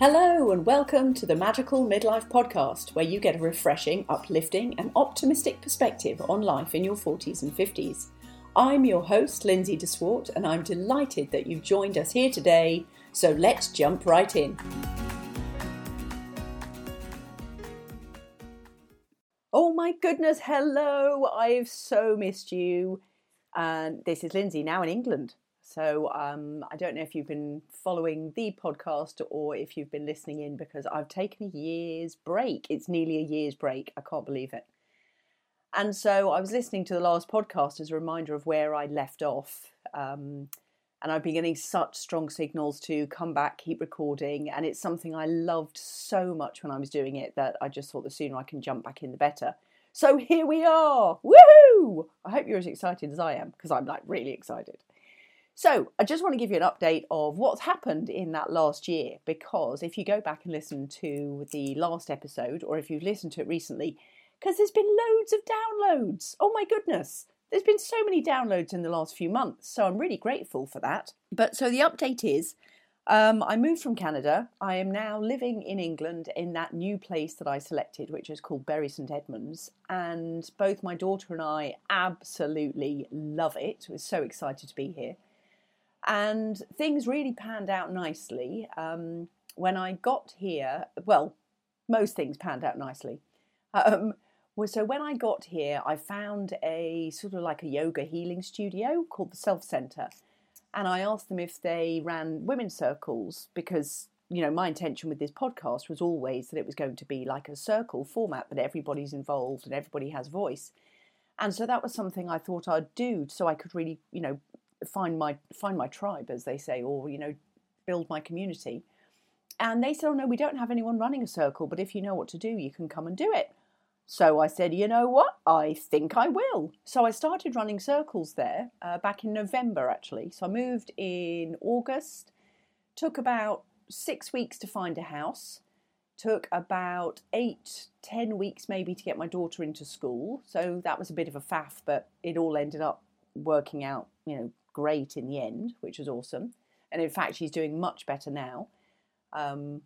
Hello, and welcome to the Magical Midlife Podcast, where you get a refreshing, uplifting, and optimistic perspective on life in your 40s and 50s. I'm your host, Lindsay DeSwart, and I'm delighted that you've joined us here today. So let's jump right in. Oh my goodness, hello! I've so missed you. And this is Lindsay now in England. So um, I don't know if you've been following the podcast or if you've been listening in because I've taken a year's break. It's nearly a year's break. I can't believe it. And so I was listening to the last podcast as a reminder of where I left off. Um, and I've been getting such strong signals to come back, keep recording. And it's something I loved so much when I was doing it that I just thought the sooner I can jump back in, the better. So here we are. Woohoo! I hope you're as excited as I am because I'm like really excited. So, I just want to give you an update of what's happened in that last year because if you go back and listen to the last episode, or if you've listened to it recently, because there's been loads of downloads. Oh my goodness, there's been so many downloads in the last few months, so I'm really grateful for that. But so the update is um, I moved from Canada. I am now living in England in that new place that I selected, which is called Bury St Edmunds. And both my daughter and I absolutely love it. We're so excited to be here and things really panned out nicely. Um, when I got here, well, most things panned out nicely. Um, well, so when I got here, I found a sort of like a yoga healing studio called the Self Center, and I asked them if they ran women's circles because you know my intention with this podcast was always that it was going to be like a circle format that everybody's involved and everybody has voice. And so that was something I thought I'd do so I could really, you know, find my find my tribe, as they say, or you know, build my community. And they said, "Oh no, we don't have anyone running a circle, but if you know what to do, you can come and do it." So I said, "You know what? I think I will." So I started running circles there uh, back in November, actually. So I moved in August. Took about six weeks to find a house. Took about eight, ten weeks maybe to get my daughter into school. So that was a bit of a faff, but it all ended up working out, you know, great in the end, which was awesome. And in fact, she's doing much better now, um,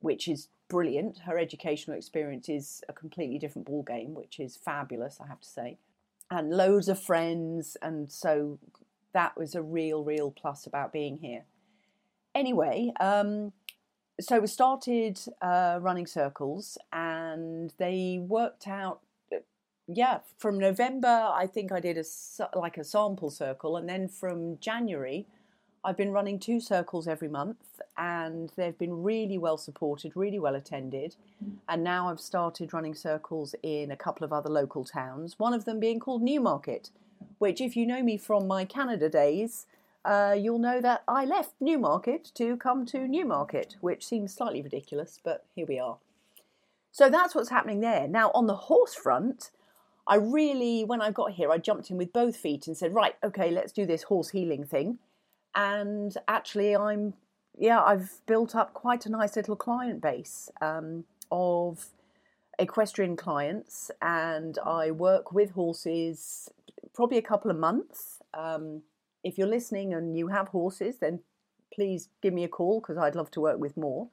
which is brilliant. Her educational experience is a completely different ball game, which is fabulous, I have to say. And loads of friends, and so that was a real, real plus about being here. Anyway, um, so we started uh, running circles, and they worked out yeah, from November, I think I did a like a sample circle, and then from January, I've been running two circles every month, and they've been really well supported, really well attended. And now I've started running circles in a couple of other local towns. One of them being called Newmarket, which, if you know me from my Canada days, uh, you'll know that I left Newmarket to come to Newmarket, which seems slightly ridiculous, but here we are. So that's what's happening there. Now, on the horse front, I really, when I got here, I jumped in with both feet and said, right, okay, let's do this horse healing thing. And actually, I'm, yeah, I've built up quite a nice little client base um, of equestrian clients, and I work with horses probably a couple of months. Um, if you're listening and you have horses, then please give me a call because I'd love to work with more.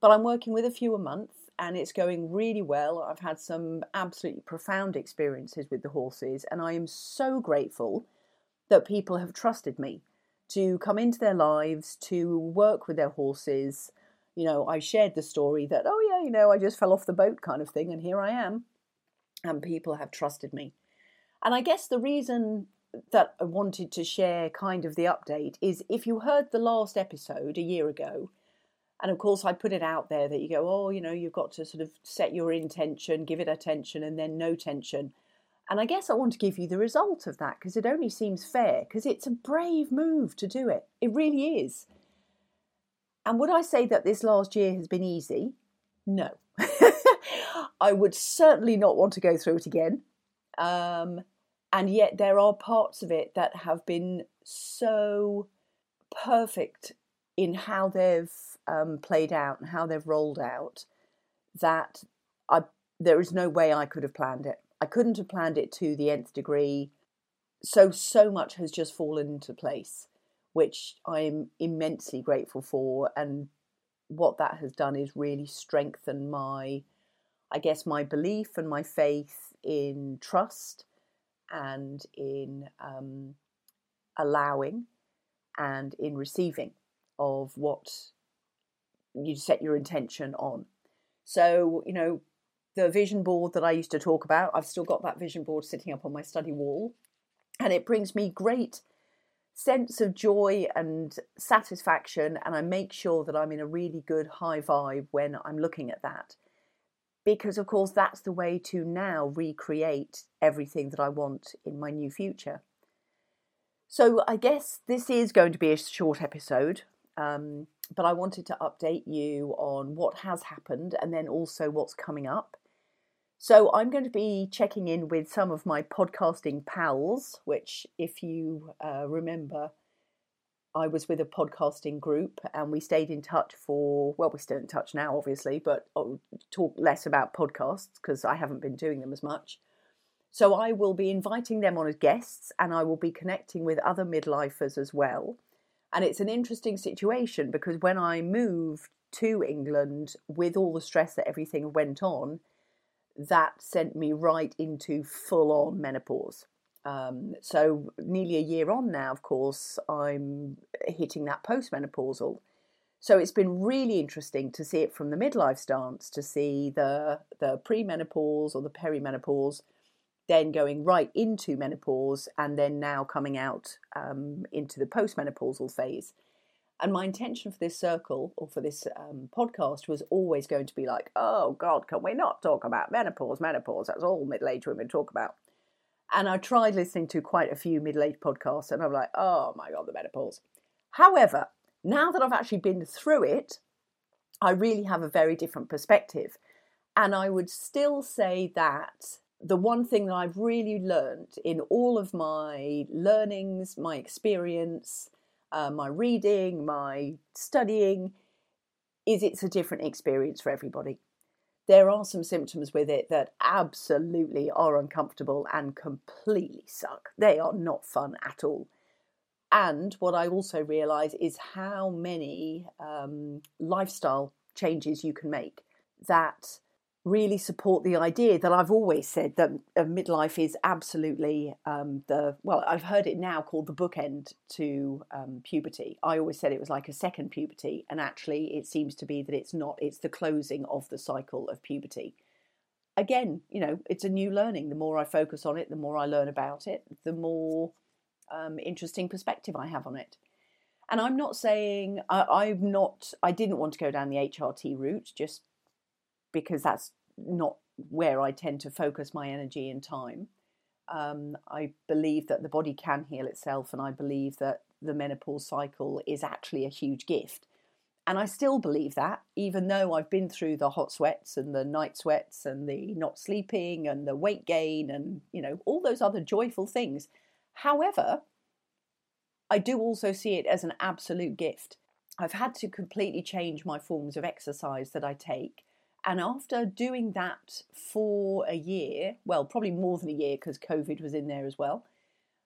But I'm working with a few a month and it's going really well. I've had some absolutely profound experiences with the horses, and I am so grateful that people have trusted me to come into their lives, to work with their horses. You know, I shared the story that, oh, yeah, you know, I just fell off the boat kind of thing, and here I am. And people have trusted me. And I guess the reason that I wanted to share kind of the update is if you heard the last episode a year ago, and of course, I put it out there that you go, oh, you know, you've got to sort of set your intention, give it attention, and then no tension. And I guess I want to give you the result of that because it only seems fair because it's a brave move to do it. It really is. And would I say that this last year has been easy? No. I would certainly not want to go through it again. Um, and yet, there are parts of it that have been so perfect in how they've um, played out and how they've rolled out that I, there is no way I could have planned it. I couldn't have planned it to the nth degree. So, so much has just fallen into place, which I'm immensely grateful for. And what that has done is really strengthen my, I guess, my belief and my faith in trust and in um, allowing and in receiving of what you set your intention on. So, you know, the vision board that I used to talk about, I've still got that vision board sitting up on my study wall, and it brings me great sense of joy and satisfaction and I make sure that I'm in a really good high vibe when I'm looking at that. Because of course that's the way to now recreate everything that I want in my new future. So I guess this is going to be a short episode. Um, but I wanted to update you on what has happened and then also what's coming up. So I'm going to be checking in with some of my podcasting pals, which, if you uh, remember, I was with a podcasting group and we stayed in touch for, well, we're still in touch now, obviously, but I'll talk less about podcasts because I haven't been doing them as much. So I will be inviting them on as guests and I will be connecting with other midlifers as well. And it's an interesting situation because when I moved to England with all the stress that everything went on, that sent me right into full on menopause. Um, so, nearly a year on now, of course, I'm hitting that postmenopausal. So, it's been really interesting to see it from the midlife stance, to see the, the premenopause or the perimenopause, then going right into menopause, and then now coming out um, into the postmenopausal phase. And my intention for this circle or for this um, podcast was always going to be like, oh God, can we not talk about menopause? Menopause, that's all middle aged women talk about. And I tried listening to quite a few middle aged podcasts and I'm like, oh my God, the menopause. However, now that I've actually been through it, I really have a very different perspective. And I would still say that the one thing that I've really learned in all of my learnings, my experience, uh, my reading, my studying, is it's a different experience for everybody. There are some symptoms with it that absolutely are uncomfortable and completely suck. They are not fun at all. And what I also realize is how many um, lifestyle changes you can make that really support the idea that I've always said that midlife is absolutely um, the well, I've heard it now called the bookend to um, puberty. I always said it was like a second puberty, and actually, it seems to be that it's not. It's the closing of the cycle of puberty. Again, you know, it's a new learning. The more I focus on it, the more I learn about it, the more um, interesting perspective I have on it. And I'm not saying I, I'm not. I didn't want to go down the HRT route just because that's not where I tend to focus my energy and time. Um, I believe that the body can heal itself, and I believe that the menopause cycle is actually a huge gift. And I still believe that, even though I've been through the hot sweats and the night sweats and the not sleeping and the weight gain and, you know, all those other joyful things. However, I do also see it as an absolute gift. I've had to completely change my forms of exercise that I take and after doing that for a year, well, probably more than a year because COVID was in there as well,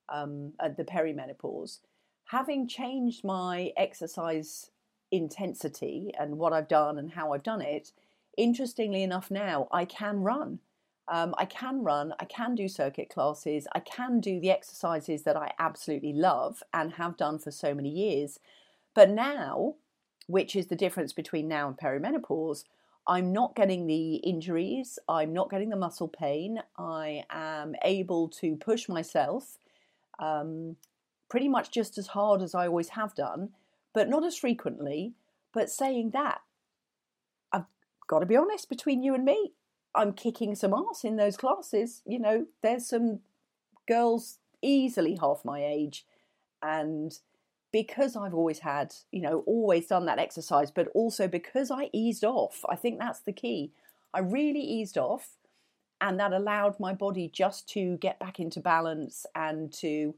um, at the perimenopause, having changed my exercise intensity and what I've done and how I've done it, interestingly enough, now I can run. Um, I can run, I can do circuit classes, I can do the exercises that I absolutely love and have done for so many years. But now, which is the difference between now and perimenopause, I'm not getting the injuries, I'm not getting the muscle pain, I am able to push myself um, pretty much just as hard as I always have done, but not as frequently. But saying that, I've got to be honest between you and me, I'm kicking some ass in those classes. You know, there's some girls easily half my age and because I've always had, you know, always done that exercise, but also because I eased off. I think that's the key. I really eased off, and that allowed my body just to get back into balance and to,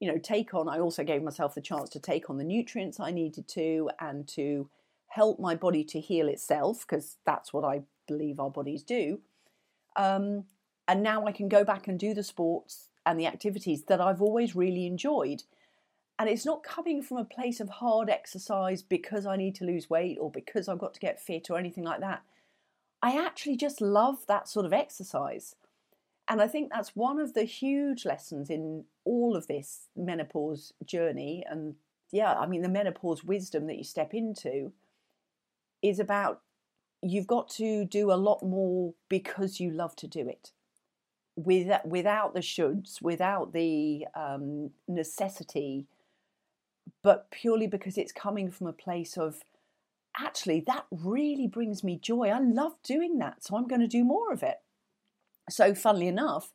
you know, take on. I also gave myself the chance to take on the nutrients I needed to and to help my body to heal itself because that's what I believe our bodies do. Um, and now I can go back and do the sports and the activities that I've always really enjoyed And it's not coming from a place of hard exercise because I need to lose weight or because I've got to get fit or anything like that. I actually just love that sort of exercise. And I think that's one of the huge lessons in all of this menopause journey. And yeah, I mean, the menopause wisdom that you step into is about you've got to do a lot more because you love to do it. With, without the shoulds, without the um, necessity but purely because it's coming from a place of actually that really brings me joy. I love doing that, so I'm going to do more of it. So, funnily enough,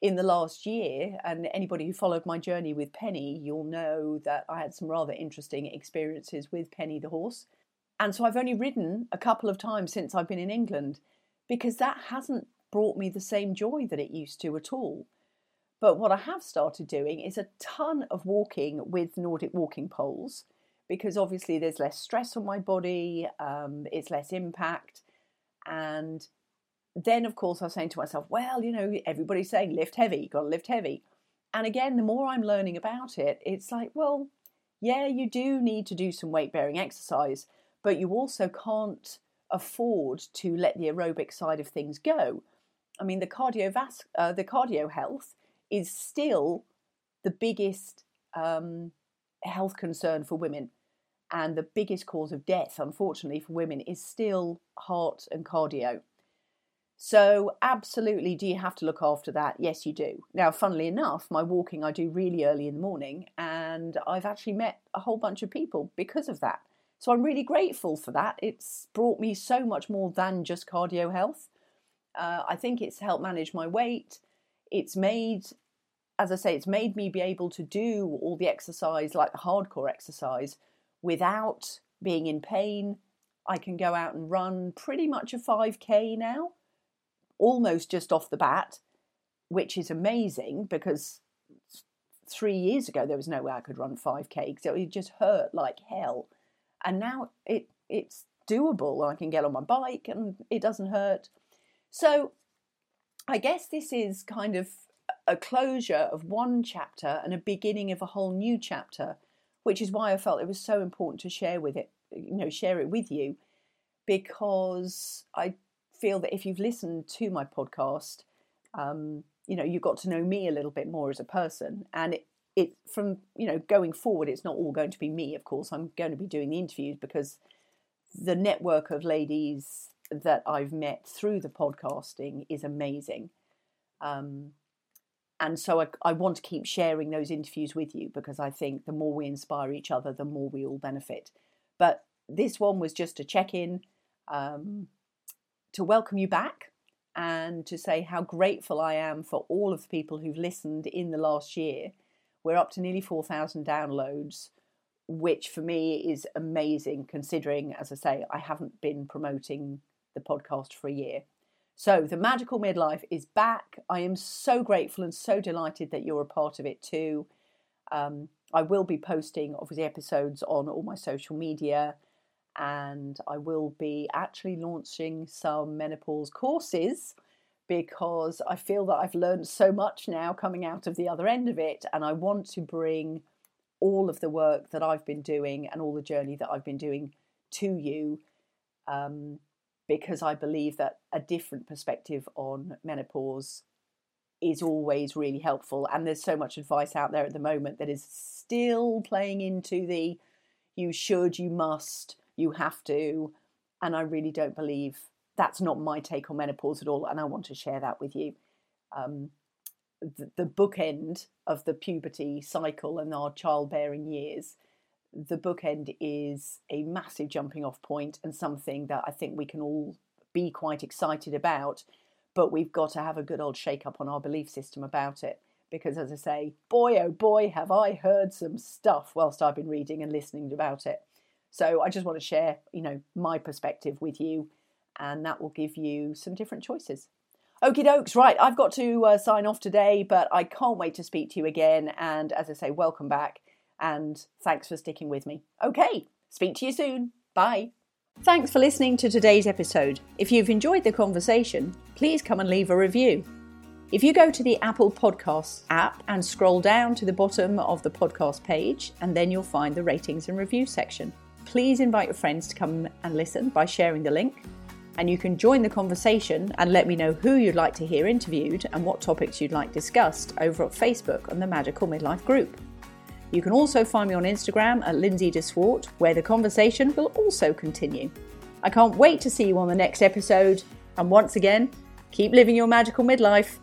in the last year, and anybody who followed my journey with Penny, you'll know that I had some rather interesting experiences with Penny the horse. And so I've only ridden a couple of times since I've been in England because that hasn't brought me the same joy that it used to at all. But what I have started doing is a ton of walking with Nordic walking poles because obviously there's less stress on my body, um, it's less impact. And then, of course, I was saying to myself, well, you know, everybody's saying lift heavy, you've got to lift heavy. And again, the more I'm learning about it, it's like, well, yeah, you do need to do some weight bearing exercise, but you also can't afford to let the aerobic side of things go. I mean, the cardiovas- uh, the cardio health is still the biggest um, health concern for women. And the biggest cause of death, unfortunately, for women is still heart and cardio. So, absolutely, do you have to look after that? Yes, you do. Now, funnily enough, my walking I do really early in the morning, and I've actually met a whole bunch of people because of that. So, I'm really grateful for that. It's brought me so much more than just cardio health. Uh, I think it's helped manage my weight. It's made as I say, it's made me be able to do all the exercise, like the hardcore exercise, without being in pain. I can go out and run pretty much a 5k now, almost just off the bat, which is amazing because three years ago there was no way I could run 5k because it just hurt like hell. And now it it's doable. I can get on my bike and it doesn't hurt. So I guess this is kind of a closure of one chapter and a beginning of a whole new chapter, which is why I felt it was so important to share with it, you know, share it with you, because I feel that if you've listened to my podcast, um, you know, you got to know me a little bit more as a person, and it, it from you know going forward, it's not all going to be me. Of course, I'm going to be doing the interviews because the network of ladies that I've met through the podcasting is amazing. Um, and so I, I, want to keep sharing those interviews with you because I think the more we inspire each other, the more we all benefit. But this one was just a check in um, to welcome you back and to say how grateful I am for all of the people who've listened in the last year. We're up to nearly 4,000 downloads, which for me is amazing considering, as I say, I haven't been promoting the podcast for a year. So, the magical midlife is back. I am so grateful and so delighted that you're a part of it too. Um, I will be posting obviously episodes on all my social media, and I will be actually launching some menopause courses because I feel that I've learned so much now coming out of the other end of it, and I want to bring all of the work that I've been doing and all the journey that I've been doing to you. Um, because I believe that a different perspective on menopause is always really helpful. And there's so much advice out there at the moment that is still playing into the you should, you must, you have to. And I really don't believe that's not my take on menopause at all. And I want to share that with you. Um, the, the bookend of the puberty cycle and our childbearing years the bookend is a massive jumping off point and something that I think we can all be quite excited about. But we've got to have a good old shake up on our belief system about it. Because, as I say, boy oh boy, have I heard some stuff whilst I've been reading and listening about it. So I just want to share, you know, my perspective with you, and that will give you some different choices. Okie dokes, right, I've got to uh, sign off today, but I can't wait to speak to you again. And as I say, welcome back and thanks for sticking with me. Okay, speak to you soon. Bye. Thanks for listening to today's episode. If you've enjoyed the conversation, please come and leave a review. If you go to the Apple Podcasts app and scroll down to the bottom of the podcast page, and then you'll find the ratings and review section. Please invite your friends to come and listen by sharing the link. And you can join the conversation and let me know who you'd like to hear interviewed and what topics you'd like discussed over at Facebook on the Magical Midlife Group. You can also find me on Instagram at Lindsay DeSwart, where the conversation will also continue. I can't wait to see you on the next episode. And once again, keep living your magical midlife